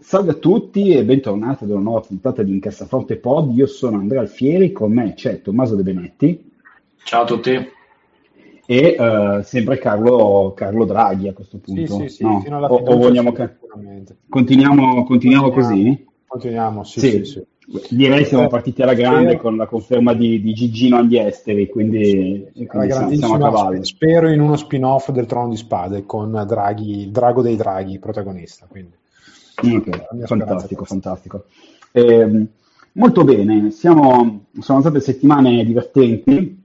Salve a tutti e bentornati ad una nuova puntata di Incassaforte Pod. Io sono Andrea Alfieri, con me c'è Tommaso De Benetti. Ciao a tutti. E uh, sempre Carlo, Carlo, Draghi a questo punto. Sì, sì, sì, no? fino alla o, o vogliamo che... continuiamo, continuiamo, così? Continuiamo, sì, sì, sì. Direi siamo eh, partiti alla grande spero... con la conferma di, di Gigino agli esteri, quindi, quindi siamo, siamo a cavallo. Spero in uno spin-off del Trono di Spade con Draghi, il drago dei draghi protagonista. Quindi. Ok, fantastico, fantastico. Eh, molto bene, Siamo, sono state settimane divertenti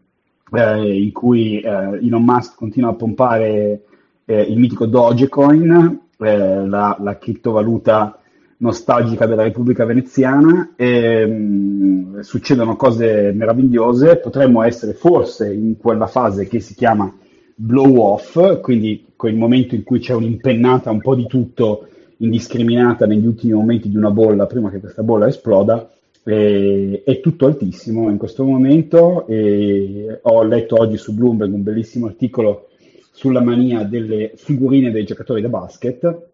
eh, in cui eh, Elon Musk continua a pompare eh, il mitico Dogecoin, eh, la, la, criptovaluta nostalgica della Repubblica Veneziana. E, mh, succedono cose meravigliose, potremmo essere forse in quella fase che si chiama blow off, quindi quel momento in cui c'è un'impennata un po' di tutto indiscriminata negli ultimi momenti di una bolla prima che questa bolla esploda. E, è tutto altissimo in questo momento e ho letto oggi su Bloomberg un bellissimo articolo sulla mania delle figurine dei giocatori da basket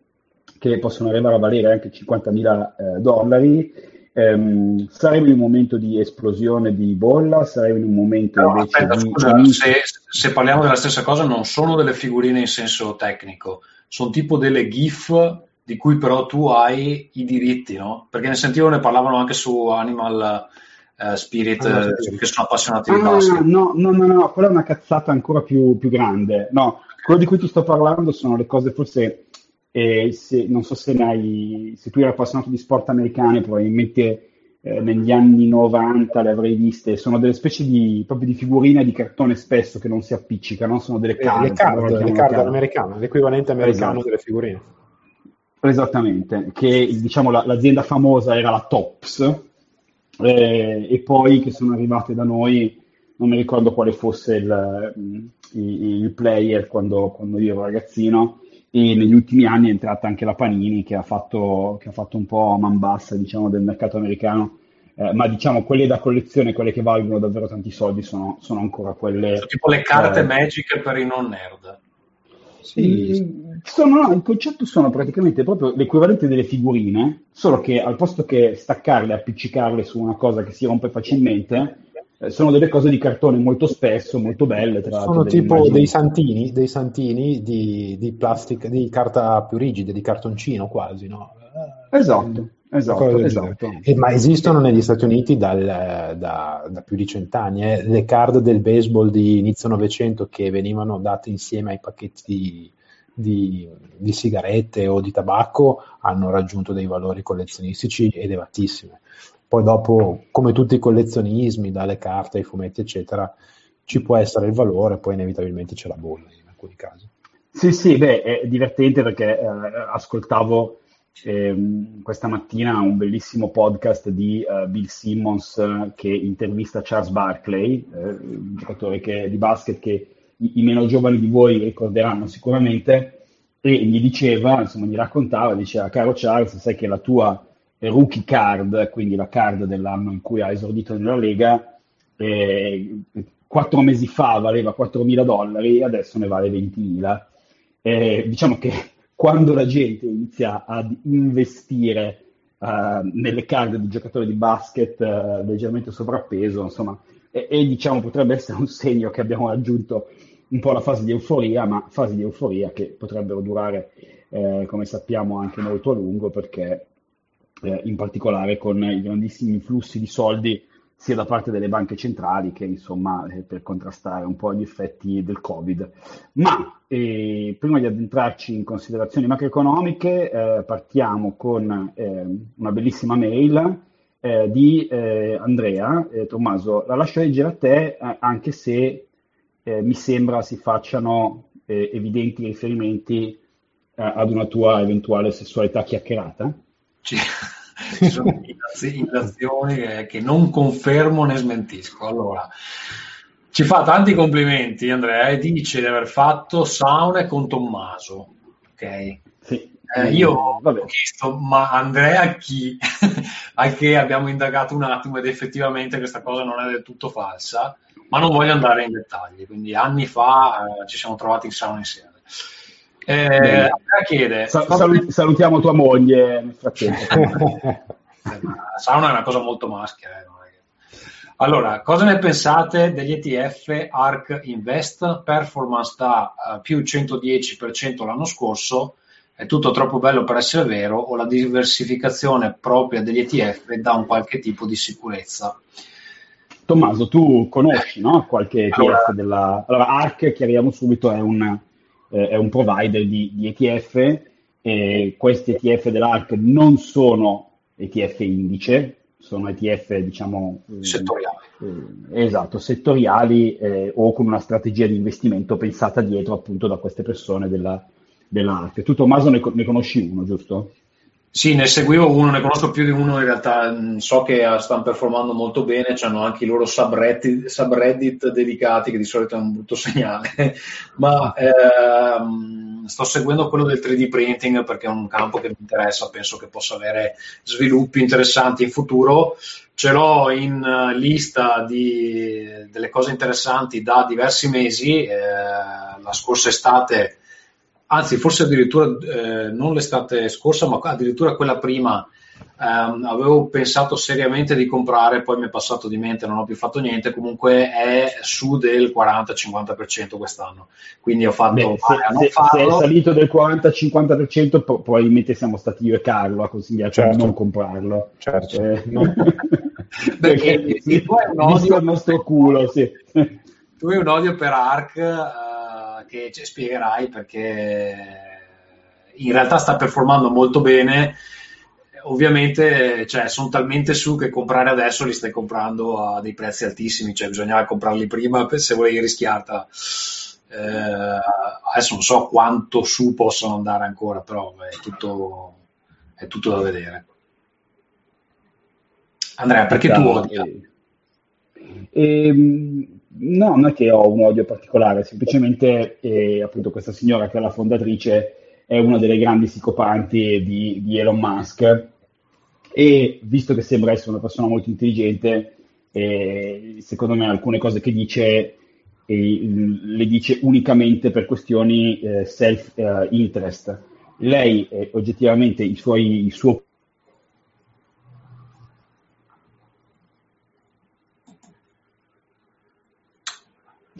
che possono arrivare a valere anche 50.000 eh, dollari. Saremo in un momento di esplosione di bolla? Saremo in un momento no, aspetta, di... Scusa, se, se, parliamo della stessa cosa, non sono delle figurine in senso tecnico, sono tipo delle GIF di cui però tu hai i diritti, no? Perché ne sentivo, ne parlavano anche su Animal uh, Spirit, ah, no, che sono appassionati ah, di basket. No, no, no, no, quella è una cazzata ancora più, più grande. No, quello di cui ti sto parlando sono le cose forse... Eh, se, non so se, hai, se tu eri appassionato di sport americani, probabilmente eh, negli anni 90 le avrei viste, sono delle specie di, proprio di figurine di cartone spesso che non si appiccicano, sono delle card. Eh, le card, le card americane, l'equivalente americano esatto. delle figurine. Esattamente, che diciamo la, l'azienda famosa era la Tops eh, e poi che sono arrivate da noi, non mi ricordo quale fosse il, il, il player quando, quando, io ero ragazzino e negli ultimi anni è entrata anche la Panini che ha fatto, che ha fatto un po' man bassa diciamo, del mercato americano, eh, ma diciamo quelle da collezione, quelle che valgono davvero tanti soldi sono, sono ancora quelle... Tipo le carte eh, Magic per i non nerd. Sì, sono, no, il concetto sono praticamente proprio l'equivalente delle figurine, solo che al posto che staccarle appiccicarle su una cosa che si rompe facilmente, eh, sono delle cose di cartone molto spesso, molto belle. Tra sono tipo immagini. dei santini, dei santini di, di, plastica, di carta più rigida, di cartoncino quasi, no? Esatto. Esatto, esatto. Eh, ma esistono negli Stati Uniti dal, da, da, più di cent'anni eh, le card del baseball di inizio Novecento che venivano date insieme ai pacchetti di, di, di, sigarette o di tabacco hanno raggiunto dei valori collezionistici elevatissimi. Poi dopo, come tutti i collezionismi, dalle carte ai fumetti, eccetera, ci può essere il valore, poi inevitabilmente c'è la bolla in alcuni casi. Sì, sì, beh, è divertente perché eh, ascoltavo eh, questa mattina un bellissimo podcast di uh, Bill Simmons che intervista Charles Barkley, uh, un giocatore che, di basket che i, i, meno giovani di voi ricorderanno sicuramente, e gli diceva, insomma, gli raccontava, diceva, caro Charles, sai che la tua rookie card, quindi la card dell'anno in cui ha esordito nella Lega, eh, quattro mesi fa valeva 4.000 dollari, adesso ne vale 20.000. Eh, diciamo che quando la gente inizia ad investire uh, nelle card di giocatori di basket uh, leggermente sovrappeso, insomma, e, e, diciamo potrebbe essere un segno che abbiamo raggiunto un po' la fase di euforia, ma fasi di euforia che potrebbero durare, eh, come sappiamo, anche molto a lungo, perché eh, in particolare con i grandissimi flussi di soldi sia da parte delle banche centrali che insomma eh, per contrastare un po' gli effetti del Covid. Ma eh, prima di addentrarci in considerazioni macroeconomiche eh, partiamo con eh, una bellissima mail eh, di eh, Andrea. Tommaso, la lascio leggere a te anche se mi sembra si facciano evidenti riferimenti ad una tua eventuale sessualità chiacchierata? Ci, ci sono illazioni che, che non confermo né smentisco. Allora, ci fa tanti complimenti Andrea e dice di aver fatto saune con Tommaso. Ok. Sì. Eh, io Vabbè. ho chiesto, ma Andrea chi? Al che abbiamo indagato un attimo ed effettivamente questa cosa non è del tutto falsa, ma non voglio andare in dettagli. Quindi anni fa eh, ci siamo trovati in sauna insieme. Eh, chiede, Sa- salut- salutiamo tua moglie nel frattempo. sauna è una cosa molto maschera. Eh, allora, cosa ne pensate degli ETF ARC Invest? Performance da uh, più 110% l'anno scorso, è tutto troppo bello per essere vero o la diversificazione propria degli ETF dà un qualche tipo di sicurezza? Tommaso, tu conosci no? qualche ETF allora, della... Allora, ARC, chiariamo subito, è un, eh, è un provider di, di ETF e questi ETF dell'ARC non sono ETF indice, sono ETF diciamo eh, settoriali, eh, esatto, settoriali eh, o con una strategia di investimento pensata dietro appunto da queste persone della, dell'arte. Tu Tommaso ne, ne conosci uno, giusto? Sì, ne seguivo uno, ne conosco più di uno in realtà, mm, so che stanno performando molto bene, hanno anche i loro subreddit, subreddit, dedicati, che di solito è un brutto segnale, ma ehm, sto seguendo quello del 3D printing perché è un campo che mi interessa, penso che possa avere sviluppi interessanti in futuro. Ce l'ho in lista di, delle cose interessanti da diversi mesi, eh, la scorsa estate anzi forse addirittura eh, non l'estate scorsa, ma addirittura quella prima ehm, avevo pensato seriamente di comprare, poi mi è passato di mente, non ho più fatto niente, comunque è su del 40-50% quest'anno, quindi ho fatto Beh, se, se, se, è salito del 40-50% probabilmente siamo stati io e Carlo a consigliare certo. di non comprarlo. Certo. Eh, no. Perché, Perché tu hai un odio il nostro culo, sì. Tu hai un odio per Ark. Uh, che ci spiegherai perché in realtà sta performando molto bene. Ovviamente cioè, sono talmente su che comprare adesso li stai comprando a dei prezzi altissimi, cioè bisognava comprarli prima se volevi rischiarta. Eh, adesso non so quanto su possono andare ancora, però è tutto, è tutto da vedere. Andrea, perché tu odi? Ehm, No, non è che ho un odio particolare, semplicemente eh, appunto questa signora che è la fondatrice è una delle grandi psicopanti di, di, Elon Musk e visto che sembra essere una persona molto intelligente, eh, secondo me alcune cose che dice eh, le dice unicamente per questioni eh, self-interest. Lei eh, oggettivamente i suoi, il suo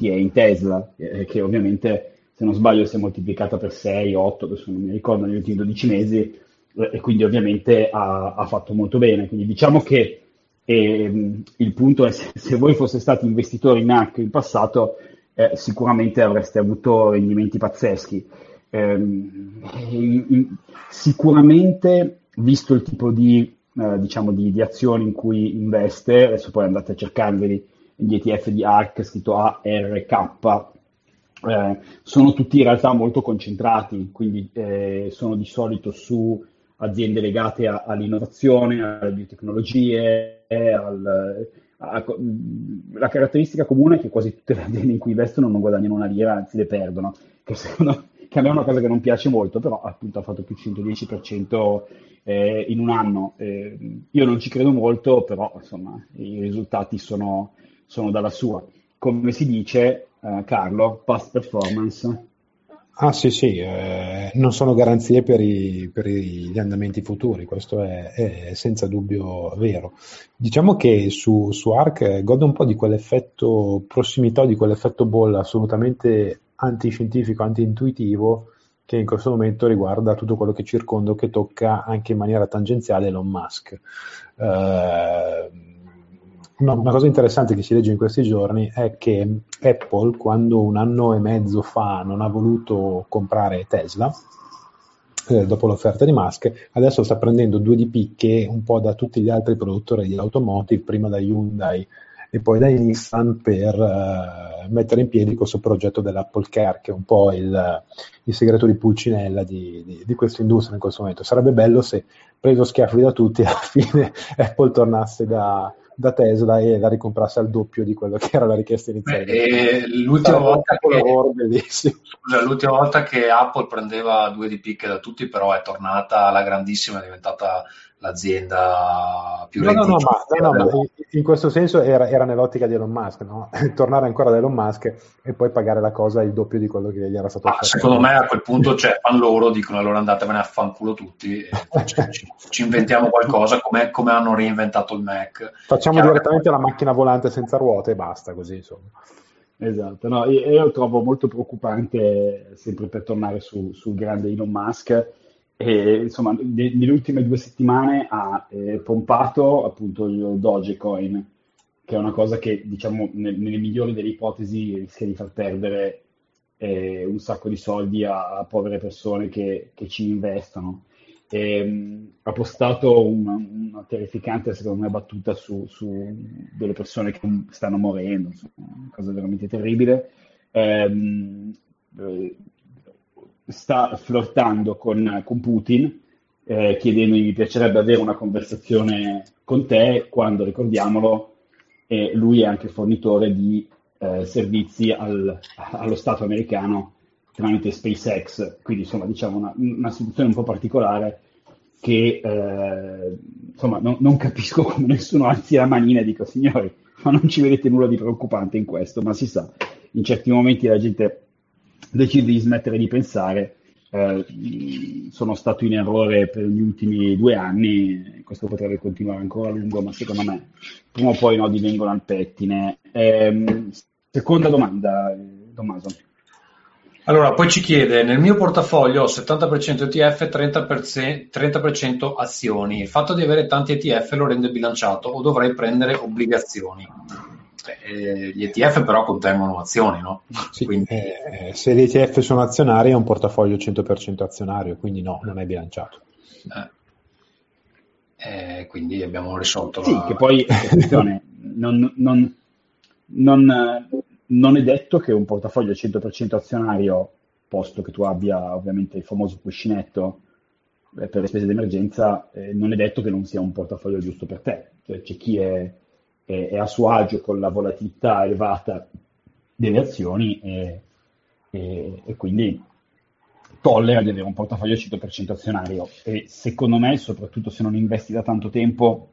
è in Tesla, eh, che ovviamente se non sbaglio si è moltiplicata per 6, 8, adesso non mi ricordo, negli ultimi 12 mesi, eh, e quindi ovviamente ha, ha, fatto molto bene. Quindi diciamo che eh, il punto è se, se, voi foste stati investitori in hack in passato, eh, sicuramente avreste avuto rendimenti pazzeschi. Ehm, sicuramente, visto il tipo di, eh, diciamo di, di azioni in cui investe, adesso poi andate a cercarveli gli ETF di ARC scritto ARK, eh, sono tutti in realtà molto concentrati, quindi eh, sono di solito su aziende legate a, all'innovazione, alle biotecnologie, al, a, la caratteristica comune è che quasi tutte le aziende in cui investono non guadagnano una lira, anzi le perdono, che, secondo, che a me è una cosa che non piace molto, però appunto ha fatto più 110% eh, in un anno. Eh, io non ci credo molto, però insomma i risultati sono, sono dalla sua. Come si dice, eh, Carlo, past performance. Ah sì sì, eh, non sono garanzie per, i, per, gli andamenti futuri, questo è, è, senza dubbio vero. Diciamo che su, su ARC gode un po' di quell'effetto prossimità, di quell'effetto bolla assolutamente antiscientifico, anti-intuitivo che in questo momento riguarda tutto quello che circondo, che tocca anche in maniera tangenziale Elon Musk. Eh, una, una, cosa interessante che si legge in questi giorni è che Apple, quando un anno e mezzo fa non ha voluto comprare Tesla, eh, dopo l'offerta di Musk, adesso sta prendendo due di picche un po' da tutti gli altri produttori di automotive, prima da Hyundai e poi da Nissan per eh, mettere in piedi questo progetto dell'Apple Care, che è un po' il, il segreto di Pulcinella di, di, di questa industria in questo momento. Sarebbe bello se, preso schiaffi da tutti, alla fine Apple tornasse da, da Tesla e la ricomprasse al doppio di quello che era la richiesta iniziale. Beh, l'ultima, volta che, scusa, l'ultima volta che Apple prendeva due di picche da tutti, però è tornata la grandissima, è diventata l'azienda più no, no, no, ma, no, no, in questo senso era, era, nell'ottica di Elon Musk, no? tornare ancora da Elon Musk e poi pagare la cosa il doppio di quello che gli era stato ah, fatto. Secondo me a quel punto cioè, fan loro dicono allora andatevene a fanculo tutti, cioè, ci, ci, inventiamo qualcosa come, come, hanno reinventato il Mac. Facciamo direttamente che... la macchina volante senza ruote e basta così insomma. Esatto, no, io, io trovo molto preoccupante, sempre per tornare su, sul grande Elon Musk, e, insomma, de- nelle ultime due settimane ha eh, pompato appunto il Dogecoin, che è una cosa che, diciamo, ne- nelle migliori delle ipotesi rischia di far perdere eh, un sacco di soldi a, a povere persone che, che ci investono. E, um, ha postato una, una, terrificante, secondo me, battuta su, su, delle persone che stanno morendo, insomma, una cosa veramente terribile. Um, sta flirtando con, con Putin, eh, chiedendogli mi piacerebbe avere una conversazione con te, quando ricordiamolo, eh, lui è anche fornitore di eh, servizi al, allo Stato americano tramite SpaceX, quindi insomma diciamo una, una situazione un po' particolare che eh, insomma non, non, capisco come nessuno alzi la manina e dico signori ma non ci vedete nulla di preoccupante in questo, ma si sa, in certi momenti la gente decide di smettere di pensare. Eh, sono stato in errore per gli ultimi due anni, questo potrebbe continuare ancora a lungo, ma secondo me prima o poi no, divengono al pettine. Eh, seconda domanda, Tommaso. Allora, poi ci chiede, nel mio portafoglio ho 70% ETF, 30%, 30% azioni. Il fatto di avere tanti ETF lo rende bilanciato o dovrei prendere obbligazioni? Eh, gli ETF però contengono azioni, no? Sì, quindi... eh, se gli ETF sono azionari è un portafoglio 100% azionario, quindi no, non è bilanciato. Eh, quindi abbiamo risolto sì, la... che poi non, non, non, non, è detto che un portafoglio 100% azionario, posto che tu abbia ovviamente il famoso cuscinetto eh, per le spese d'emergenza, eh, non è detto che non sia un portafoglio giusto per te. Cioè, c'è chi è è, a suo agio con la volatilità elevata delle azioni e, e, e quindi tollera di avere un portafoglio 100% azionario. E secondo me, soprattutto se non investi da tanto tempo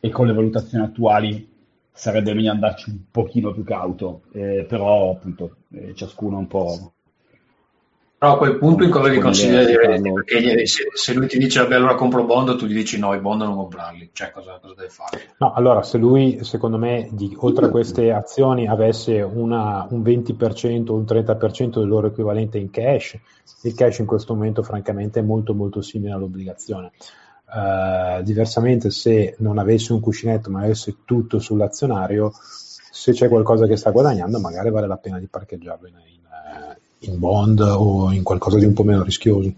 e con le valutazioni attuali, sarebbe meglio andarci un pochino più cauto, eh, però appunto eh, ciascuno un po' Però a quel punto in cosa gli consiglia di vendere? Perché se, lui ti dice vabbè allora compro bond, tu gli dici no, i bond non comprarli, cioè cosa, cosa deve fare? No, allora se lui secondo me di, oltre a queste azioni avesse una, un 20% o un 30% del loro equivalente in cash, il cash in questo momento francamente è molto molto simile all'obbligazione. Uh, diversamente se non avesse un cuscinetto ma avesse tutto sull'azionario, se c'è qualcosa che sta guadagnando magari vale la pena di parcheggiarlo in, in in bond o in qualcosa di un po' meno rischioso.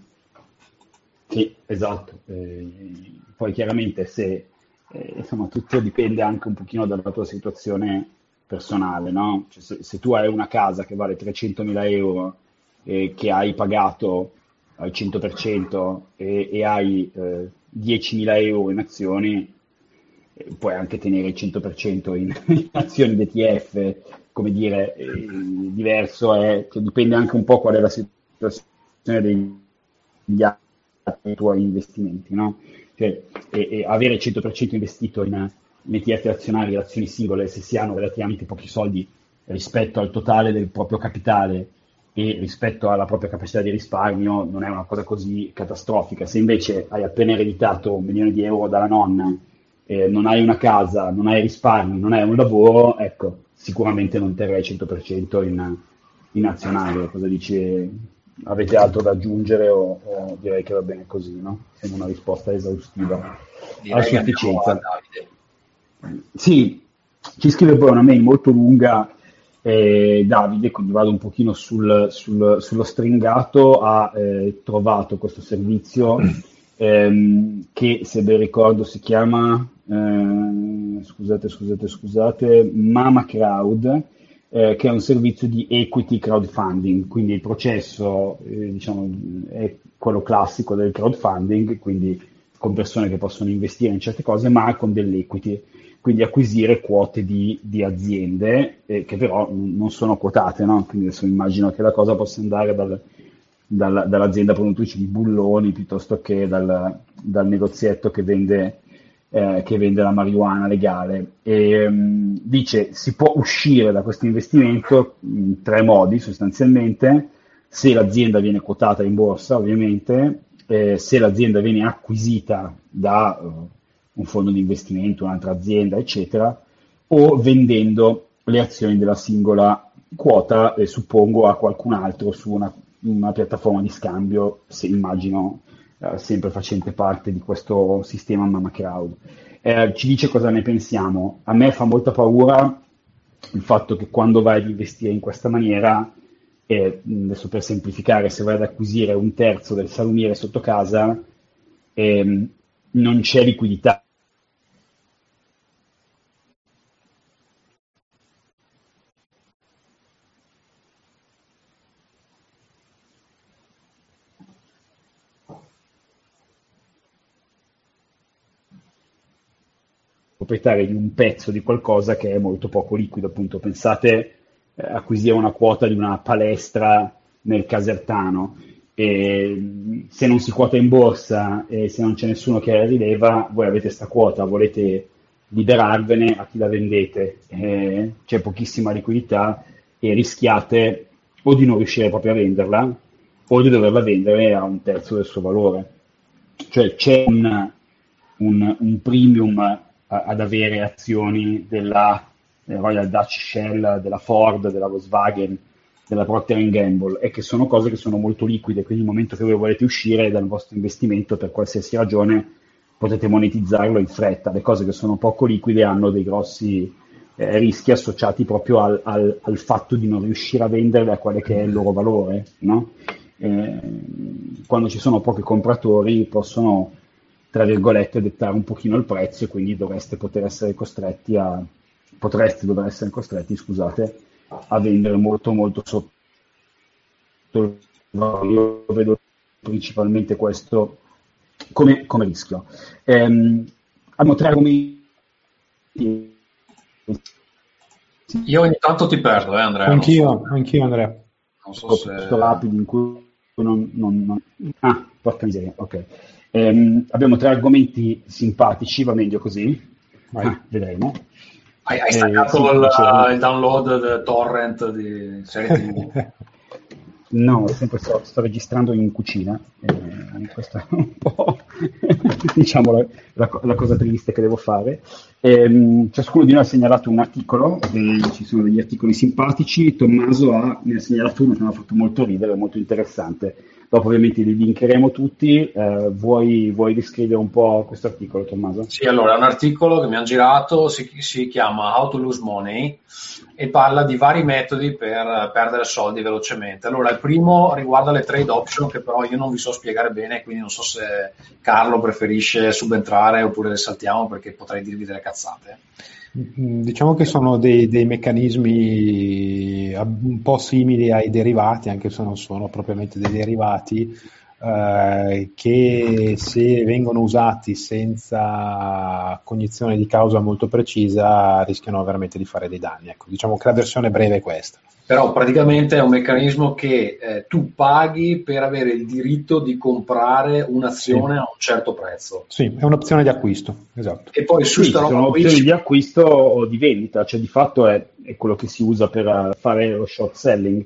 Sì, esatto. Eh, poi chiaramente se eh, insomma tutto dipende anche un pochino dalla tua situazione personale, no? Cioè, se, se, tu hai una casa che vale 300.000 euro e che hai pagato al 100% e, e hai eh, 10.000 euro in azioni, eh, puoi anche tenere il 100% in, in azioni d'ETF come dire, eh, diverso è, che dipende anche un po' qual è la situazione degli altri tuoi investimenti, no? Cioè, e, e avere il 100% investito in, in ETF azionari, azioni singole, se si hanno relativamente pochi soldi rispetto al totale del proprio capitale e rispetto alla propria capacità di risparmio, non è una cosa così catastrofica. Se invece hai appena ereditato un milione di euro dalla nonna, eh, non hai una casa, non hai risparmi, non hai un lavoro, ecco, sicuramente non terrei 100% in, in nazionale. Cosa dici? Avete altro da aggiungere o, o, direi che va bene così, no? Sembra una risposta esaustiva. Direi a sufficienza. Sì, ci scrive poi una mail molto lunga eh, Davide, quindi vado un pochino sul, sul, sullo stringato, ha eh, trovato questo servizio ehm, che se ben ricordo si chiama eh, scusate, scusate, scusate, Mama Crowd, eh, che è un servizio di equity crowdfunding, quindi il processo eh, diciamo, è quello classico del crowdfunding, quindi con persone che possono investire in certe cose, ma con dell'equity, quindi acquisire quote di, di aziende eh, che però non sono quotate, no? quindi adesso immagino che la cosa possa andare dal, dall'azienda produttrice di bulloni piuttosto che dal, dal negozietto che vende eh, che vende la marijuana legale. E, um, dice si può uscire da questo investimento in tre modi sostanzialmente, se l'azienda viene quotata in borsa ovviamente, eh, se l'azienda viene acquisita da uh, un fondo di investimento, un'altra azienda, eccetera, o vendendo le azioni della singola quota, eh, suppongo, a qualcun altro su una, una piattaforma di scambio, se immagino eh, sempre facente parte di questo sistema Mama Crowd. Eh, ci dice cosa ne pensiamo. A me fa molta paura il fatto che quando vai ad investire in questa maniera, e adesso per semplificare, se vai ad acquisire un terzo del salumiere sotto casa, ehm, non c'è liquidità proprietaria di un pezzo di qualcosa che è molto poco liquido, appunto. Pensate eh, acquisire una quota di una palestra nel Casertano e se non si quota in borsa e se non c'è nessuno che la rileva, voi avete questa quota, volete liberarvene a chi la vendete, eh, c'è pochissima liquidità e rischiate o di non riuscire proprio a venderla o di doverla vendere a un terzo del suo valore. Cioè c'è un, un, un premium ad avere azioni della eh, Royal Dutch Shell, della Ford, della Volkswagen, della Procter Gamble e che sono cose che sono molto liquide, quindi nel momento che voi volete uscire dal vostro investimento per qualsiasi ragione potete monetizzarlo in fretta. Le cose che sono poco liquide hanno dei grossi eh, rischi associati proprio al, al, al, fatto di non riuscire a venderle a quale che è il loro valore. No? Eh, quando ci sono pochi compratori possono tra virgolette, dettare un pochino il prezzo e quindi dovreste poter essere costretti a, potreste dover essere costretti, scusate, a vendere molto molto sotto il valore. Io vedo principalmente questo come, come rischio. Ehm, abbiamo tre argomenti. Io ogni tanto ti perdo, eh, Andrea. Anch'io, so. anch'io Andrea. Non so se... rapidi in cui non, non, non... Ah, porca miseria, ok. Ehm, abbiamo tre argomenti simpatici, va meglio così? Ah, vedremo. Hai, hai staccato eh, sì, il, il, download del torrent di serie TV? no, sempre sto, sto, registrando in cucina. Eh, questa è un po' diciamo la, la, la, cosa triste che devo fare. Eh, ciascuno di noi ha segnalato un articolo, ci sono degli articoli simpatici. Tommaso ha, ne ha segnalato uno che mi ha fatto molto ridere, molto interessante Dopo ovviamente li linkeremo tutti. Eh, vuoi, vuoi, descrivere un po' questo articolo, Tommaso? Sì, allora è un articolo che mi hanno girato, si, si, chiama How to Lose Money e parla di vari metodi per perdere soldi velocemente. Allora, il primo riguarda le trade option, che però io non vi so spiegare bene, quindi non so se Carlo preferisce subentrare oppure le saltiamo perché potrei dirvi delle cazzate. Diciamo che sono dei, dei, meccanismi un po' simili ai derivati, anche se non sono propriamente dei derivati, eh, che se vengono usati senza cognizione di causa molto precisa rischiano veramente di fare dei danni. Ecco, diciamo che la versione breve è questa però praticamente è un meccanismo che eh, tu paghi per avere il diritto di comprare un'azione sì. a un certo prezzo. Sì, è un'opzione di acquisto, esatto. E poi su sì, sta roba opzioni di acquisto o di vendita, cioè di fatto è, è, quello che si usa per fare lo short selling,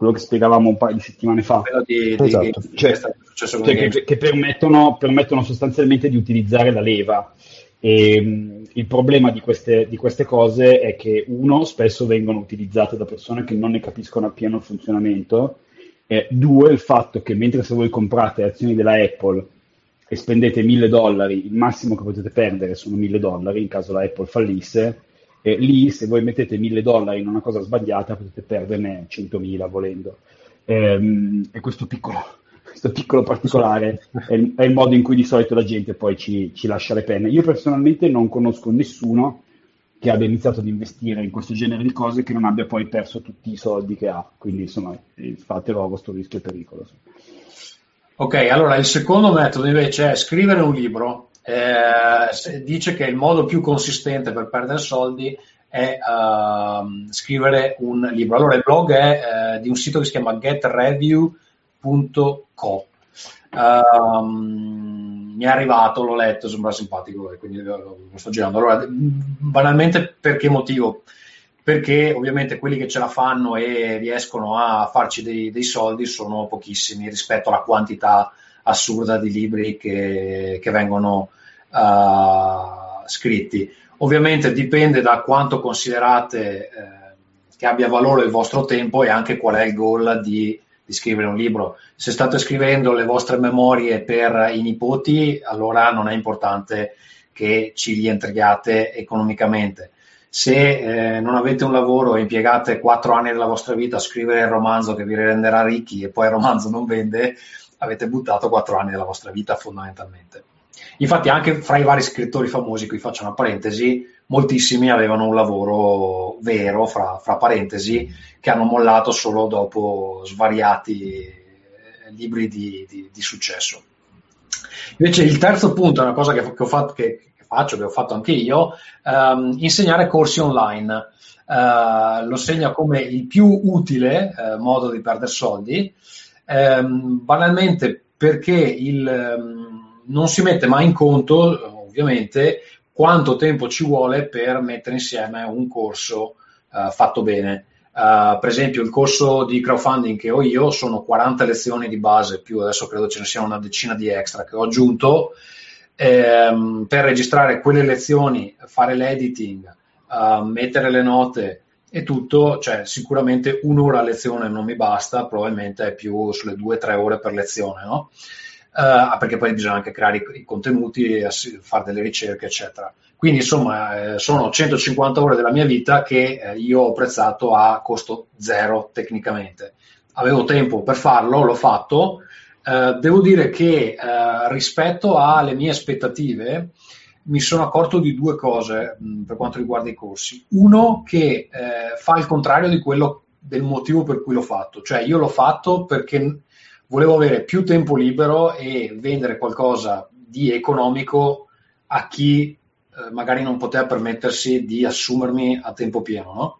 quello che spiegavamo un paio di settimane fa. Di, esatto. di, cioè, cioè che, che permettono, permettono sostanzialmente di utilizzare la leva e, mh, il problema di queste, di queste, cose è che, uno, spesso vengono utilizzate da persone che non ne capiscono appieno il funzionamento, e due, il fatto che mentre se voi comprate azioni della Apple e spendete 1000 dollari, il massimo che potete perdere sono 1000 dollari in caso la Apple fallisse, e lì se voi mettete 1000 dollari in una cosa sbagliata potete perderne 100.000 volendo. E, ehm, e questo piccolo questo piccolo particolare è il, è il, modo in cui di solito la gente poi ci, ci lascia le penne. Io personalmente non conosco nessuno che abbia iniziato ad investire in questo genere di cose che non abbia poi perso tutti i soldi che ha. Quindi insomma, fatelo a vostro rischio e pericolo. Ok, allora il secondo metodo invece è scrivere un libro. Eh, dice che il modo più consistente per perdere soldi è uh, scrivere un libro. Allora il blog è uh, di un sito che si chiama getreview.co. Uh, ehm, mi è arrivato, l'ho letto, sembra simpatico e quindi lo, lo sto girando. Allora, banalmente per che motivo? Perché ovviamente quelli che ce la fanno e riescono a farci dei, dei soldi sono pochissimi rispetto alla quantità assurda di libri che, che vengono uh, scritti. Ovviamente dipende da quanto considerate eh, che abbia valore il vostro tempo e anche qual è il goal di, di, scrivere un libro. Se state scrivendo le vostre memorie per i nipoti, allora non è importante che ci rientriate economicamente. Se eh, non avete un lavoro e impiegate quattro anni della vostra vita a scrivere il romanzo che vi renderà ricchi e poi il romanzo non vende, avete buttato quattro anni della vostra vita fondamentalmente. Infatti anche fra i vari scrittori famosi, qui faccio una parentesi, moltissimi avevano un lavoro vero, fra, fra parentesi, che hanno mollato solo dopo svariati eh, libri di, di, di, successo. Invece il terzo punto è una cosa che, che, fatto, che, che faccio, che ho fatto anche io, ehm, insegnare corsi online. Eh, lo segna come il più utile eh, modo di perdere soldi, ehm, banalmente perché il... Ehm, non si mette mai in conto, ovviamente, quanto tempo ci vuole per mettere insieme un corso uh, fatto bene. Uh, per esempio, il corso di crowdfunding che ho io sono 40 lezioni di base, più adesso credo ce ne siano una decina di extra che ho aggiunto. Ehm, per registrare quelle lezioni, fare l'editing, uh, mettere le note e tutto, cioè sicuramente un'ora a lezione non mi basta, probabilmente è più sulle due o tre ore per lezione, no? uh, perché poi bisogna anche creare i, i contenuti, fare delle ricerche, eccetera. Quindi insomma eh, sono 150 ore della mia vita che eh, io ho prezzato a costo zero tecnicamente. Avevo tempo per farlo, l'ho fatto. Uh, devo dire che uh, rispetto alle mie aspettative mi sono accorto di due cose mh, per quanto riguarda i corsi. Uno che eh, fa il contrario di quello del motivo per cui l'ho fatto, cioè io l'ho fatto perché volevo avere più tempo libero e vendere qualcosa di economico a chi eh, magari non poteva permettersi di assumermi a tempo pieno. No?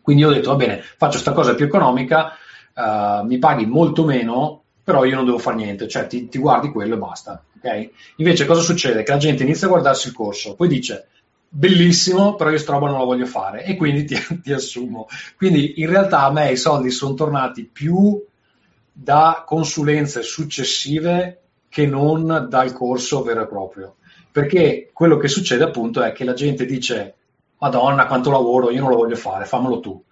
Quindi ho detto, va bene, faccio questa cosa più economica, uh, mi paghi molto meno, però io non devo fare niente, cioè ti, ti guardi quello e basta. Okay? Invece cosa succede? Che la gente inizia a guardarsi il corso, poi dice, bellissimo, però io sta roba non la voglio fare e quindi ti, ti assumo. Quindi in realtà a me i soldi sono tornati più da consulenze successive che non dal corso vero e proprio. Perché quello che succede appunto è che la gente dice Madonna, quanto lavoro, io non lo voglio fare, fammelo tu.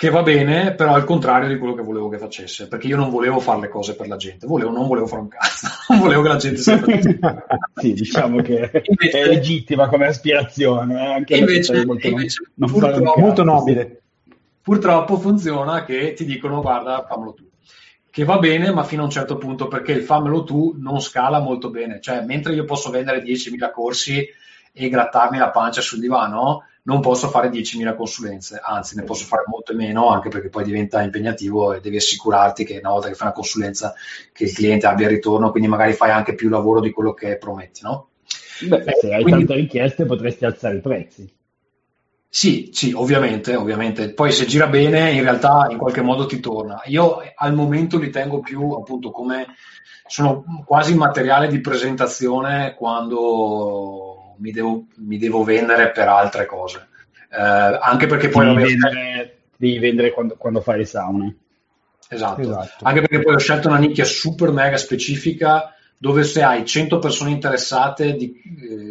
Che va bene, però al contrario di quello che volevo che facesse, perché io non volevo fare le cose per la gente, volevo, non volevo fare un cazzo, non volevo che la gente si Sì, diciamo che invece, è legittima come aspirazione, eh? anche invece, molto, invece non, non molto nobile. Purtroppo funziona che ti dicono guarda, fammelo tu che va bene, ma fino a un certo punto perché il fammelo tu non scala molto bene. Cioè, mentre io posso vendere 10.000 corsi e grattarmi la pancia sul divano, non posso fare 10.000 consulenze, anzi ne posso fare molto meno, anche perché poi diventa impegnativo e devi assicurarti che una volta che fai una consulenza che il cliente abbia il ritorno, quindi magari fai anche più lavoro di quello che prometti, no? Beh, se hai quindi... tante richieste potresti alzare i prezzi. Sì, sì, ovviamente, ovviamente. Poi se gira bene, in realtà in qualche modo ti torna. Io al momento li tengo più appunto come sono quasi materiale di presentazione quando mi devo, mi devo vendere per altre cose. Eh, anche perché poi devi vendere, devi vendere quando, quando, fai le saune. Esatto. esatto. Anche perché poi ho scelto una nicchia super mega specifica dove se hai 100 persone interessate, di,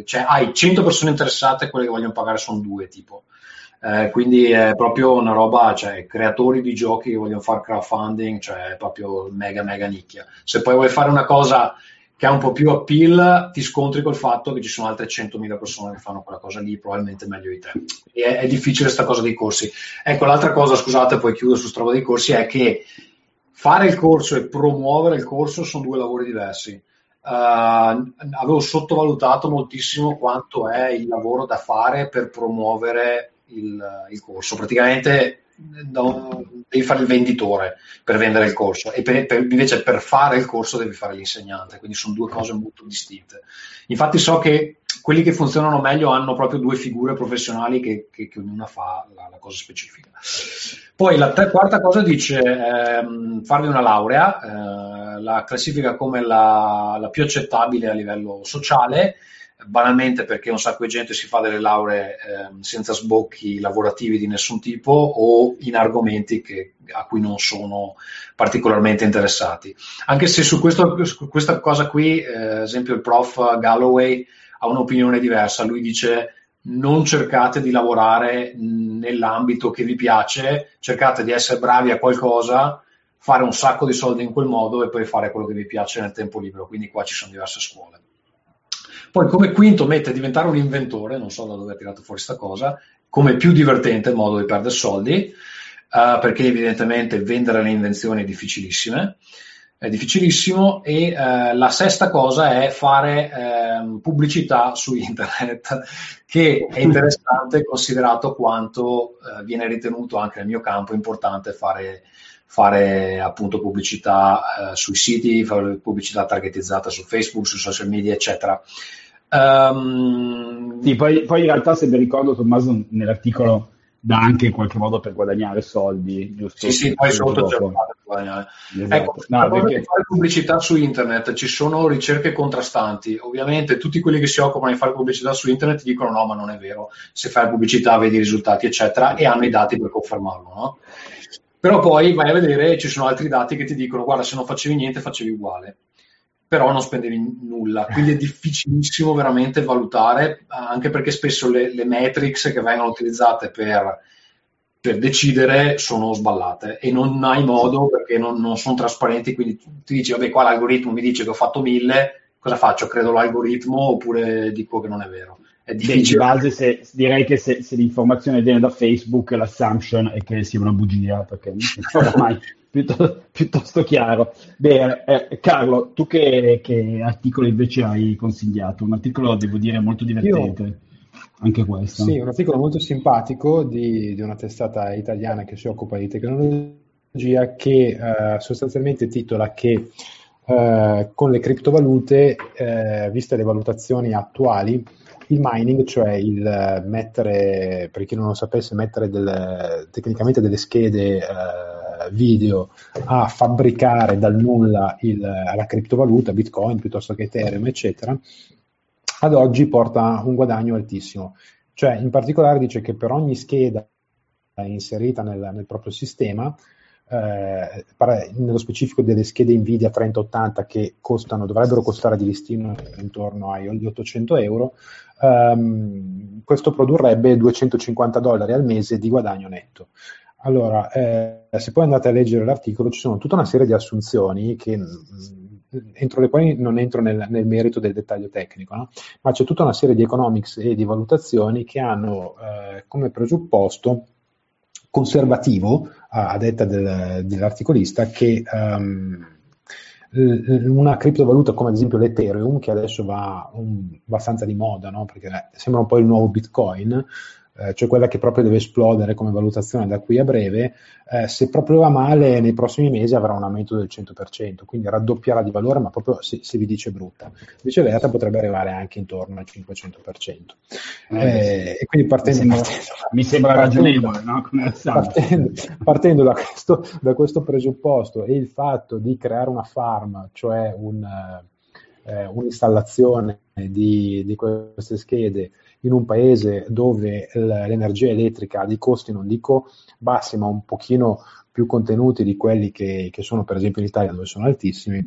eh, cioè hai 100 persone interessate, quelle che vogliono pagare sono due, tipo. Eh, quindi è proprio una roba, cioè creatori di giochi che vogliono fare crowdfunding, cioè è proprio mega mega nicchia. Se poi vuoi fare una cosa che ha un po' più appeal, ti scontri col fatto che ci sono altre 100.000 persone che fanno quella cosa lì, probabilmente meglio di te. È, è difficile questa cosa dei corsi. Ecco, l'altra cosa, scusate, poi chiudo su strada dei corsi, è che fare il corso e promuovere il corso sono due lavori diversi. Uh, avevo sottovalutato moltissimo quanto è il lavoro da fare per promuovere il, il corso. Praticamente no, devi fare il venditore per vendere il corso e per, per, invece per fare il corso devi fare l'insegnante, quindi sono due cose molto distinte. Infatti so che quelli che funzionano meglio hanno proprio due figure professionali che, che, che ognuna fa la, la, cosa specifica. Poi la ter- quarta cosa dice ehm, farvi una laurea, eh, la classifica come la, la più accettabile a livello sociale, banalmente perché un sacco di gente si fa delle lauree eh, senza sbocchi lavorativi di nessun tipo o in argomenti che, a cui non sono particolarmente interessati. Anche se su, questo, su questa cosa qui, eh, ad esempio il prof Galloway ha un'opinione diversa, lui dice non cercate di lavorare nell'ambito che vi piace, cercate di essere bravi a qualcosa, fare un sacco di soldi in quel modo e poi fare quello che vi piace nel tempo libero. Quindi qua ci sono diverse scuole. Poi come quinto mette diventare un inventore, non so da dove ha tirato fuori questa cosa, come più divertente modo di perdere soldi, uh, perché evidentemente vendere le invenzioni è difficilissime, è difficilissimo e uh, la sesta cosa è fare uh, pubblicità su internet, che è interessante considerato quanto eh, viene ritenuto anche nel mio campo importante fare fare appunto pubblicità eh, sui siti, fare pubblicità targetizzata su Facebook, su social media, eccetera. Um... Sì, poi, poi, in realtà, se vi ricordo, Tommaso nell'articolo dà anche in qualche modo per guadagnare soldi, giusto? Sì, sì, poi sotto c'è per guadagnare. Esatto. Ecco, no, perché... fare pubblicità su internet ci sono ricerche contrastanti. Ovviamente tutti quelli che si occupano di fare pubblicità su internet dicono no, ma non è vero. Se fai pubblicità vedi i risultati, eccetera, e hanno i dati per confermarlo, no? Però poi vai a vedere, ci sono altri dati che ti dicono guarda se non facevi niente facevi uguale, però non spendevi nulla, quindi è difficilissimo veramente valutare, anche perché spesso le, le metrics che vengono utilizzate per, per, decidere sono sballate e non hai modo perché non, non sono trasparenti, quindi ti dici vabbè qua l'algoritmo mi dice che ho fatto mille, cosa faccio? Credo l'algoritmo oppure dico che non è vero? È difficile. Di base se, direi che se, se, l'informazione viene da Facebook l'assumption è che sia una bugia, perché non è ormai piuttosto, piuttosto, chiaro. Bene, eh, Carlo, tu che, che, articolo invece hai consigliato? Un articolo, devo dire, molto divertente. Io... Anche questo. Sì, un articolo molto simpatico di, di una testata italiana che si occupa di tecnologia che eh, sostanzialmente titola che eh, con le criptovalute, eh, viste le valutazioni attuali, il mining, cioè il mettere, per chi non lo sapesse, mettere del, tecnicamente delle schede eh, video a fabbricare dal nulla il, la criptovaluta, Bitcoin piuttosto che Ethereum, eccetera, ad oggi porta un guadagno altissimo. Cioè, in particolare dice che per ogni scheda inserita nel, nel proprio sistema, eh, nello specifico delle schede Nvidia 3080 che costano, dovrebbero costare di listino intorno agli 800 euro, ehm, questo produrrebbe 250 dollari al mese di guadagno netto. Allora, eh, se poi andate a leggere l'articolo, ci sono tutta una serie di assunzioni che, mm, entro le quali non entro nel, nel merito del dettaglio tecnico, no? ma c'è tutta una serie di economics e di valutazioni che hanno eh, come presupposto conservativo, a, detta del, dell'articolista, che um, una criptovaluta come ad esempio l'Ethereum, che adesso va un, abbastanza di moda, no? perché sembra un po' il nuovo Bitcoin, eh, cioè quella che proprio deve esplodere come valutazione da qui a breve, eh, se proprio va male nei prossimi mesi avrà un aumento del 100%, quindi raddoppierà di valore, ma proprio se, se vi dice brutta. L'ETA potrebbe arrivare anche intorno al 500%. Eh, eh, e quindi partendo, mi sembra, mi sembra ragionevole, no? partendo, partendo da, questo, da, questo, presupposto e il fatto di creare una farm, cioè un, eh, un'installazione di, di queste schede in un paese dove l'energia elettrica ha dei costi, non dico bassi, ma un pochino più contenuti di quelli che, che sono per esempio in Italia dove sono altissimi,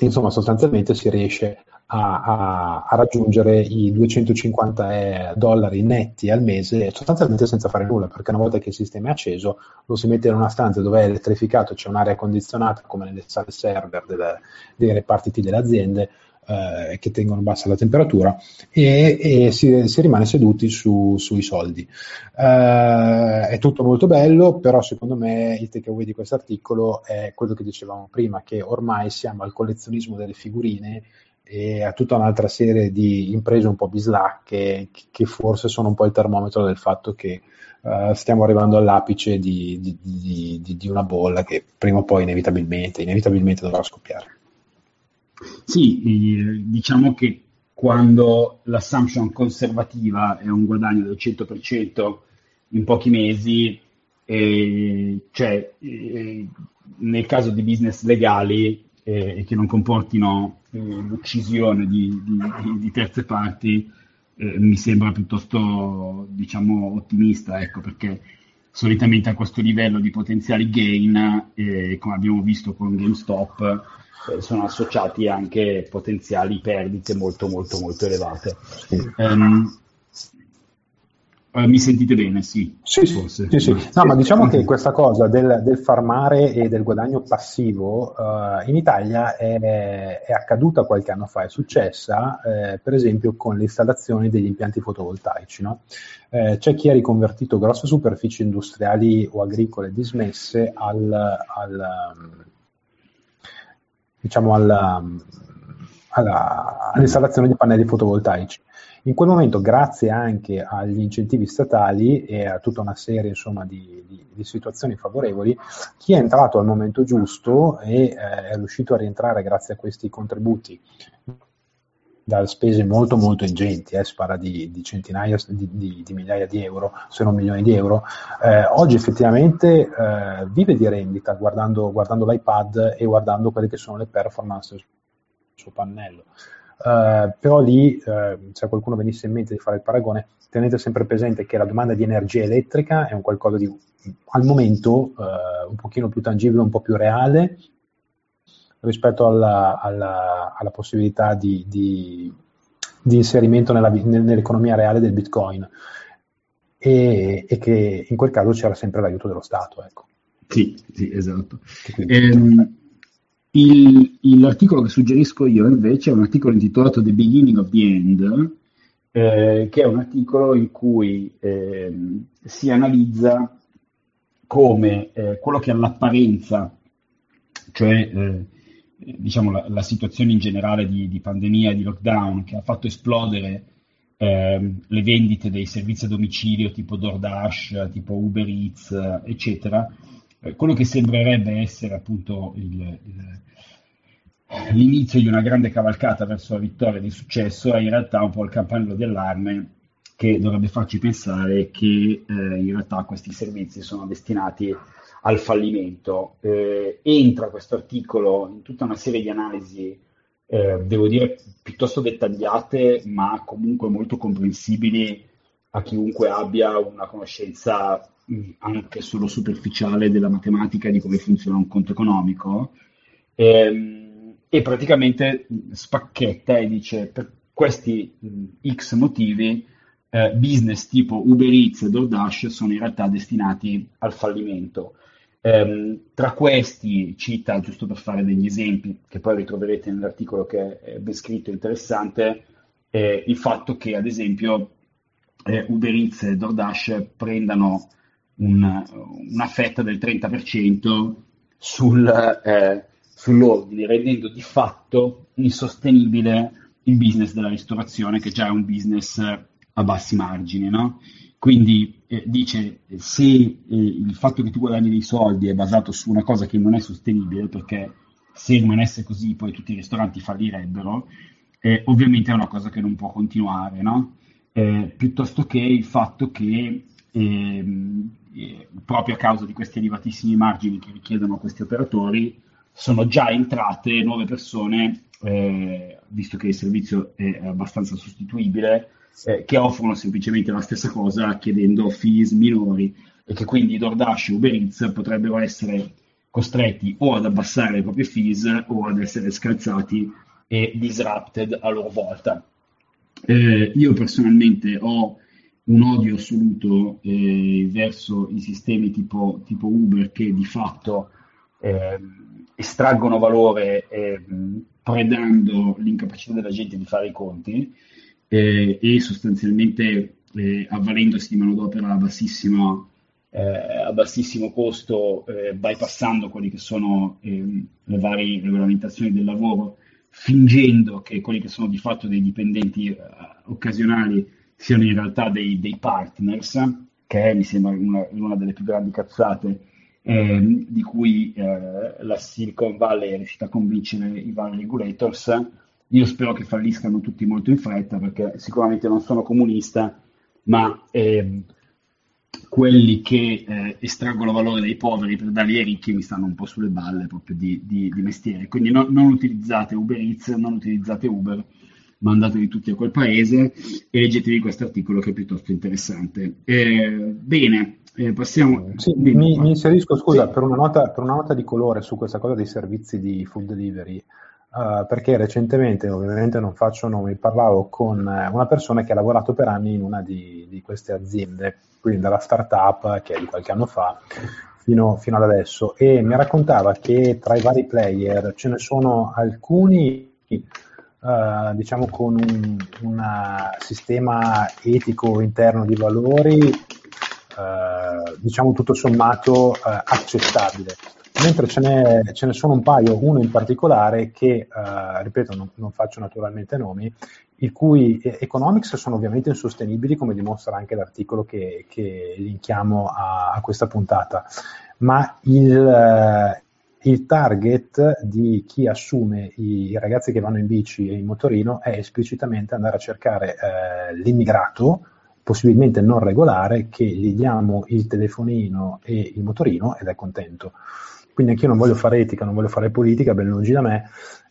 insomma sostanzialmente si riesce a, a, a, raggiungere i 250 dollari netti al mese sostanzialmente senza fare nulla perché una volta che il sistema è acceso lo si mette in una stanza dove è elettrificato c'è un'aria condizionata come nelle sale server delle, dei reparti delle aziende eh, che tengono bassa la temperatura e, e si, si, rimane seduti su, sui soldi. Eh, è tutto molto bello, però secondo me il takeaway di questo articolo è quello che dicevamo prima, che ormai siamo al collezionismo delle figurine e a tutta un'altra serie di imprese un po' bislacche che forse sono un po' il termometro del fatto che uh, stiamo arrivando all'apice di, di, di, di, una bolla che prima o poi inevitabilmente, inevitabilmente dovrà scoppiare. Sì, diciamo che quando l'assumption conservativa è un guadagno del 100% in pochi mesi, eh, cioè eh, nel caso di business legali eh, che non comportino eh, l'uccisione di, di, di, terze parti, eh, mi sembra piuttosto diciamo, ottimista, ecco, perché solitamente a questo livello di potenziali gain, eh, come abbiamo visto con GameStop, eh, sono associati anche potenziali perdite molto molto molto elevate. Um, Uh, mi sentite bene? Sì, sì, forse. sì, sì. No, ma diciamo che questa cosa del, del farmare e del guadagno passivo uh, in Italia è, è, accaduta qualche anno fa, è successa eh, per esempio con l'installazione degli impianti fotovoltaici. No? Eh, c'è chi ha riconvertito grosse superfici industriali o agricole dismesse al, al diciamo alla, alla, all'installazione di pannelli fotovoltaici. In quel momento, grazie anche agli incentivi statali e a tutta una serie insomma, di, di, di, situazioni favorevoli, chi è entrato al momento giusto e eh, è riuscito a rientrare grazie a questi contributi da spese molto molto ingenti, eh, si parla di, di centinaia di, di, migliaia di euro, se non milioni di euro, eh, oggi effettivamente eh, vive di rendita guardando, guardando, l'iPad e guardando quelle che sono le performance suo pannello. Uh, però lì, uh, se qualcuno venisse in mente di fare il paragone, tenete sempre presente che la domanda di energia elettrica è un qualcosa di al momento uh, un pochino più tangibile, un po' più reale rispetto alla, alla, alla possibilità di, di, di inserimento nella, nell'economia reale del Bitcoin e, e, che in quel caso c'era sempre l'aiuto dello Stato. Ecco. Sì, sì, esatto. Ehm, il, l'articolo che suggerisco io invece è un articolo intitolato The Beginning of the End, eh, che è un articolo in cui eh, si analizza come eh, quello che all'apparenza, cioè eh, diciamo, la, la, situazione in generale di, di, pandemia di lockdown che ha fatto esplodere eh, le vendite dei servizi a domicilio tipo DoorDash, tipo Uber Eats, eccetera, eh, quello che sembrerebbe essere appunto il, il, l'inizio di una grande cavalcata verso la vittoria di successo è in realtà un po' il campanello d'allarme che dovrebbe farci pensare che eh, in realtà questi servizi sono destinati al fallimento. Eh, entra questo articolo in tutta una serie di analisi, eh, devo dire, piuttosto dettagliate, ma comunque molto comprensibili a chiunque abbia una conoscenza anche solo superficiale della matematica di come funziona un conto economico ehm, e praticamente spacchetta e dice per questi x motivi eh, business tipo Uber Eats e DoorDash sono in realtà destinati al fallimento. Ehm, tra questi cita, giusto per fare degli esempi, che poi ritroverete nell'articolo che è ben scritto e interessante, eh, il fatto che ad esempio eh, Uber Eats e DoorDash prendano un, una fetta del 30% sul, eh, sull'ordine, rendendo di fatto insostenibile il business della ristorazione, che già è un business a bassi margini. No? Quindi eh, dice se eh, il fatto che tu guadagni dei soldi è basato su una cosa che non è sostenibile, perché se rimanesse così poi tutti i ristoranti fallirebbero, eh, ovviamente è una cosa che non può continuare, no? Eh, piuttosto che il fatto che ehm, eh, proprio a causa di questi elevatissimi margini che richiedono questi operatori, sono già entrate nuove persone, eh, visto che il servizio è abbastanza sostituibile, eh, che offrono semplicemente la stessa cosa chiedendo fees minori e che quindi DoorDash e Uber Eats potrebbero essere costretti o ad abbassare le proprie fees o ad essere scalzati e disrupted a loro volta. Eh, io personalmente ho un odio assoluto eh, verso i sistemi tipo, tipo, Uber che di fatto eh, estraggono valore eh, predando l'incapacità della gente di fare i conti eh, e sostanzialmente eh, avvalendosi di manodopera a, bassissima, eh, a bassissimo costo, eh, bypassando quelle che sono ehm, le varie regolamentazioni del lavoro, fingendo che quelli che sono di fatto dei dipendenti eh, occasionali siano in realtà dei, dei partners, che è, mi sembra una, una delle più grandi cazzate eh, di cui eh, la Silicon Valley è riuscita a convincere i vari regulators. Io spero che falliscano tutti molto in fretta perché sicuramente non sono comunista, ma eh, quelli che eh, estraggono valore dai poveri per darli ai ricchi mi stanno un po' sulle balle proprio di, di, di mestiere. Quindi no, non utilizzate Uber Eats, non utilizzate Uber, mandatevi tutti a quel paese e leggetevi questo articolo che è piuttosto interessante. Eh, bene, eh, passiamo. Sì, mi, mi, inserisco, scusa, sì. per, una nota, per, una nota, di colore su questa cosa dei servizi di food delivery. Uh, perché recentemente, ovviamente non faccio nomi, parlavo con eh, una persona che ha lavorato per anni in una di, di queste aziende, quindi dalla startup che è di qualche anno fa fino, fino, ad adesso, e mi raccontava che tra i vari player ce ne sono alcuni, uh, diciamo, con un sistema etico interno di valori eh, diciamo tutto sommato eh, accettabile. Mentre ce ne, ce ne, sono un paio, uno in particolare che, eh, ripeto, non, non, faccio naturalmente nomi, i cui economics sono ovviamente insostenibili, come dimostra anche l'articolo che, che linkiamo a, a questa puntata, ma il, il target di chi assume i, ragazzi che vanno in bici e in motorino è esplicitamente andare a cercare eh, l'immigrato possibilmente non regolare, che gli diamo il telefonino e il motorino ed è contento. Quindi anch'io non voglio fare etica, non voglio fare politica, ben lungi da me,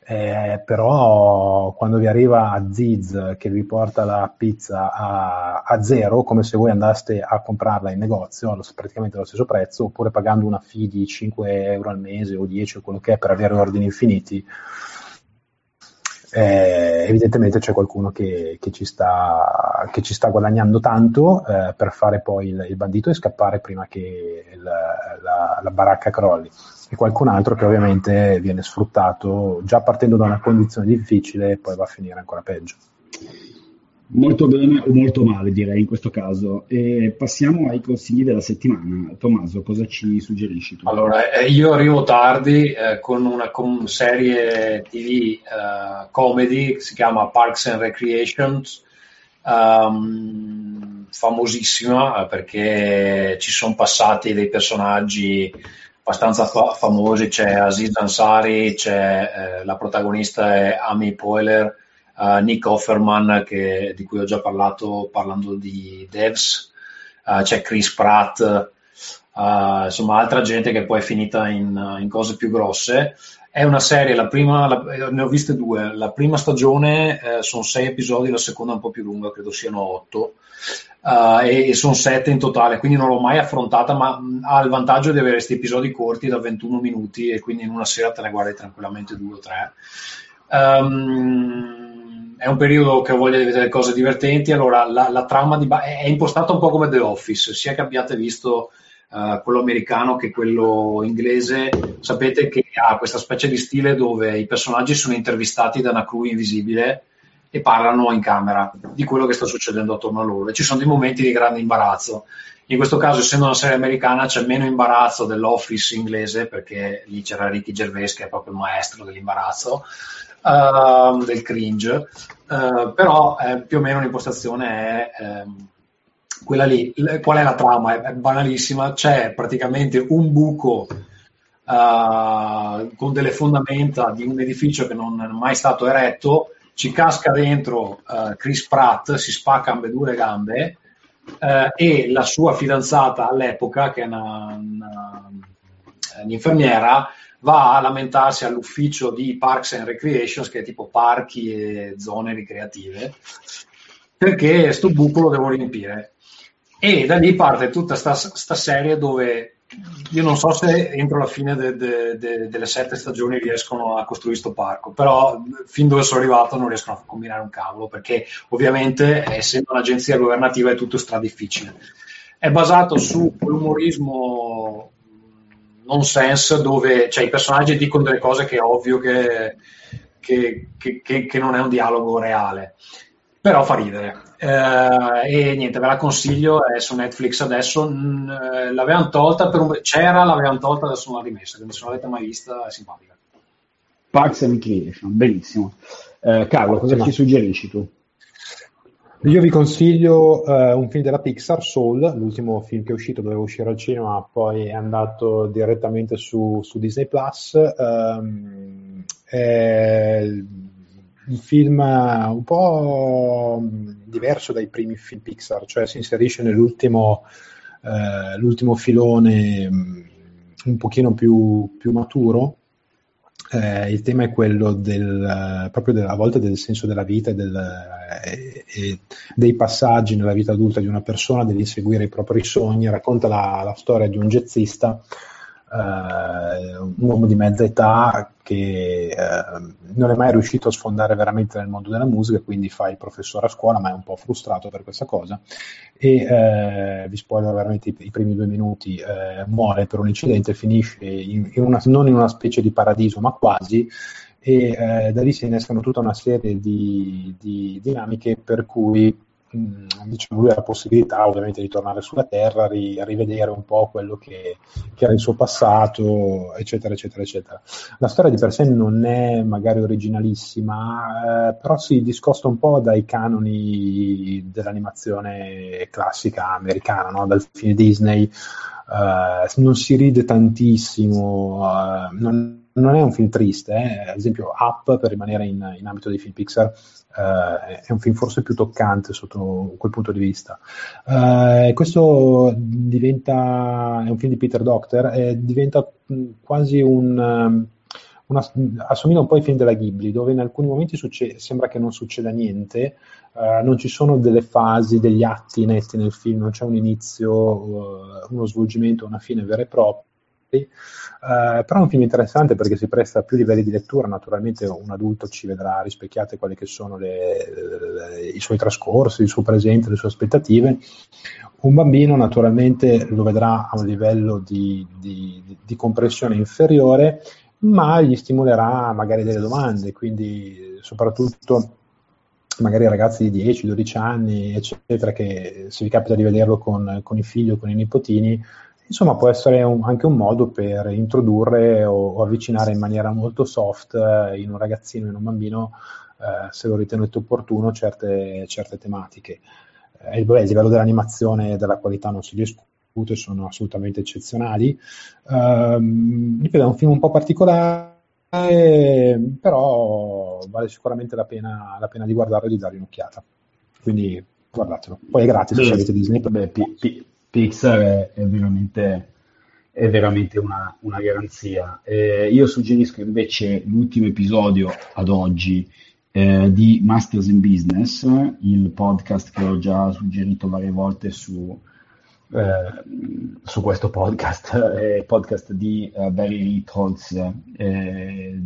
eh, però quando vi arriva Ziz che vi porta la pizza a, a, zero, come se voi andaste a comprarla in negozio praticamente allo stesso prezzo, oppure pagando una fee di 5 euro al mese o 10 o quello che è per avere ordini infiniti, eh, evidentemente c'è qualcuno che, che, ci sta, che, ci sta, guadagnando tanto eh, per fare poi il, il, bandito e scappare prima che il, la, la, baracca crolli e qualcun altro che ovviamente viene sfruttato già partendo da una condizione difficile e poi va a finire ancora peggio. Molto bene o molto male direi in questo caso. E passiamo ai consigli della settimana. Tommaso, cosa ci suggerisci tu? Allora, eh, io arrivo tardi eh, con una con serie TV uh, comedy che si chiama Parks and Recreations, um, famosissima eh, perché ci sono passati dei personaggi abbastanza fa- famosi, c'è Aziz Ansari, c'è eh, la protagonista è Amy Poehler, uh, Nick Offerman che, di cui ho già parlato parlando di devs, uh, c'è Chris Pratt, uh, insomma altra gente che poi è finita in, in, cose più grosse. È una serie, la prima, la, ne ho viste due, la prima stagione eh, sono sei episodi, la seconda un po' più lunga, credo siano otto. Uh, e, e sono sette in totale, quindi non l'ho mai affrontata, ma mh, ha il vantaggio di avere questi episodi corti da 21 minuti e quindi in una sera te ne guardi tranquillamente due o tre. Um, è un periodo che ho voglia di vedere cose divertenti, allora la, la trama di, è impostata un po' come The Office, sia che abbiate visto uh, quello americano che quello inglese, sapete che ha questa specie di stile dove i personaggi sono intervistati da una crew invisibile e parlano in camera di quello che sta succedendo attorno a loro e ci sono dei momenti di grande imbarazzo. In questo caso, essendo una serie americana, c'è meno imbarazzo dell'Office inglese perché lì c'era Ricky Gervais che è proprio il maestro dell'imbarazzo uh, del cringe, uh, però eh, più o meno l'impostazione è ehm, quella lì. Qual è la trama? È, banalissima, c'è praticamente un buco uh, con delle fondamenta di un edificio che non è mai stato eretto, ci casca dentro uh, Chris Pratt, si spacca ambedue le gambe uh, e la sua fidanzata all'epoca, che è una, una, un'infermiera, va a lamentarsi all'ufficio di Parks and Recreations, che è tipo parchi e zone ricreative, perché sto buco lo devo riempire. E da lì parte tutta questa serie dove io non so se entro la fine de, de, de, delle sette stagioni riescono a costruire questo parco, però fin dove sono arrivato non riescono a combinare un cavolo, perché ovviamente essendo un'agenzia governativa è tutto stra difficile. È basato su quell'umorismo nonsense dove cioè, i personaggi dicono delle cose che è ovvio che, che, che, che non è un dialogo reale, però fa ridere. Eh, e niente, ve la consiglio, è su Netflix adesso, mh, eh, l'avevano tolta, per un... c'era, l'avevano tolta, adesso non l'ha rimessa, quindi se non l'avete mai vista è simpatica. Parks and Recreation, benissimo. Eh, Carlo, cosa ci suggerisci tu? Io vi consiglio uh, un film della Pixar, Soul, l'ultimo film che è uscito, doveva uscire al cinema, poi è andato direttamente su, su Disney Plus. Um, è un film un po' diverso dai primi film Pixar, cioè si inserisce nell'ultimo uh, l'ultimo filone um, un pochino più, più maturo. Eh, il tema è quello del, proprio della, a volte del senso della vita e, del, e, e, dei passaggi nella vita adulta di una persona, dell'inseguire i propri sogni, racconta la, la storia di un jazzista eh, un uomo di mezza età che eh, non è mai riuscito a sfondare veramente nel mondo della musica, quindi fa il professore a scuola, ma è un po' frustrato per questa cosa. E eh, vi spoiler veramente i, i, primi due minuti, eh, muore per un incidente, finisce in, in una, non in una specie di paradiso, ma quasi. E eh, da lì si innescano tutta una serie di, di dinamiche per cui diciamo, lui ha la possibilità ovviamente di tornare sulla Terra, ri, rivedere un po' quello che, che, era il suo passato, eccetera, eccetera, eccetera. La storia di per sé non è magari originalissima, eh, però si discosta un po' dai canoni dell'animazione classica americana, no? dal film Disney. Eh, non si ride tantissimo, eh, non, non è un film triste, eh. ad esempio Up, per rimanere in, in ambito dei film Pixar, eh, è un film forse più toccante sotto quel punto di vista. Eh, questo diventa, è un film di Peter Docter, e diventa quasi un... Um, una, assomiglia un po' ai film della Ghibli, dove in alcuni momenti succe- sembra che non succeda niente, uh, non ci sono delle fasi, degli atti netti nel film, non c'è un inizio, uh, uno svolgimento, una fine vera e propria Uh, però è un film interessante perché si presta a più livelli di lettura, naturalmente un adulto ci vedrà rispecchiate quelle che sono le, le, i suoi trascorsi, il suo presente, le sue aspettative. Un bambino naturalmente lo vedrà a un livello di, di, di comprensione inferiore, ma gli stimolerà magari delle domande, quindi soprattutto magari ragazzi di 10, 12 anni, eccetera, che se vi capita di vederlo con, con i figli o con i nipotini, Insomma, può essere un, anche un modo per introdurre o, o, avvicinare in maniera molto soft eh, in un ragazzino, in un bambino, eh, se lo ritenete opportuno, certe, certe tematiche. Eh, il, a livello dell'animazione e della qualità non si discute, sono assolutamente eccezionali. Um, ripeto, è un film un po' particolare, però vale sicuramente la pena, la pena di guardarlo e di dargli un'occhiata. Quindi guardatelo. Poi è gratis se avete Disney. Beh, p- p- Pixar è, è veramente, è veramente una, una garanzia. Eh, io suggerisco invece l'ultimo episodio ad oggi eh, di Masters in Business, il podcast che ho già suggerito varie volte su, eh, su questo podcast, il podcast di uh, Barry Ritholtz, eh,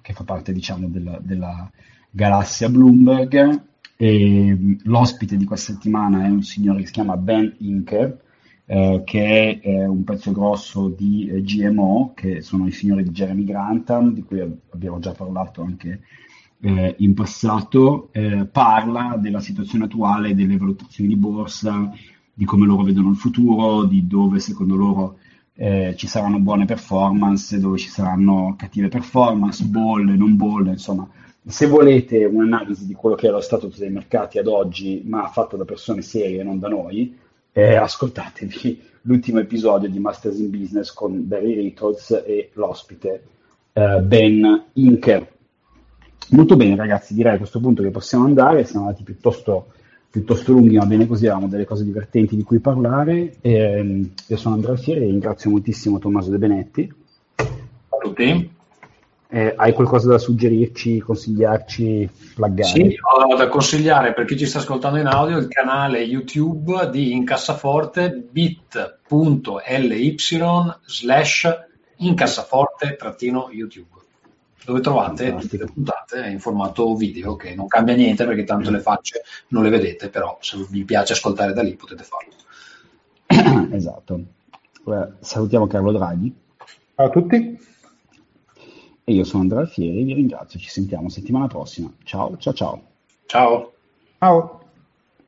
che fa parte diciamo della, della galassia Bloomberg e l'ospite di questa settimana è un signore che si chiama Ben Inker, eh, che è eh, un pezzo grosso di eh, GMO, che sono i signori di Jeremy Grantham, di cui abbiamo già parlato anche eh, in passato, eh, parla della situazione attuale, delle valutazioni di borsa, di come loro vedono il futuro, di dove secondo loro eh, ci saranno buone performance, dove ci saranno cattive performance, bolle, non bolle, insomma se volete un'analisi di quello che è lo stato dei mercati ad oggi, ma fatta da persone serie non da noi, eh, ascoltatevi l'ultimo episodio di Masters in Business con Barry Ritholtz e l'ospite eh, Ben Inker. Molto bene ragazzi, direi a questo punto che possiamo andare, siamo andati piuttosto, piuttosto lunghi, ma bene così, avevamo delle cose divertenti di cui parlare. E, ehm, io sono Andrea Fieri e ringrazio moltissimo Tommaso De Benetti. A tutti. Eh, hai qualcosa da suggerirci, consigliarci, flaggare? Sì, ho da consigliare per chi ci sta ascoltando in audio il canale YouTube di Incassaforte bit.ly slash incassaforte-youtube dove trovate Fantastico. tutte le puntate in formato video che non cambia niente perché tanto le facce non le vedete, però se vi piace ascoltare da lì potete farlo. esatto. Ora, salutiamo Carlo Draghi. Ciao a tutti. E io sono Andrea Alfieri, vi ringrazio, ci sentiamo settimana prossima. Ciao, ciao, ciao. Ciao. Ciao.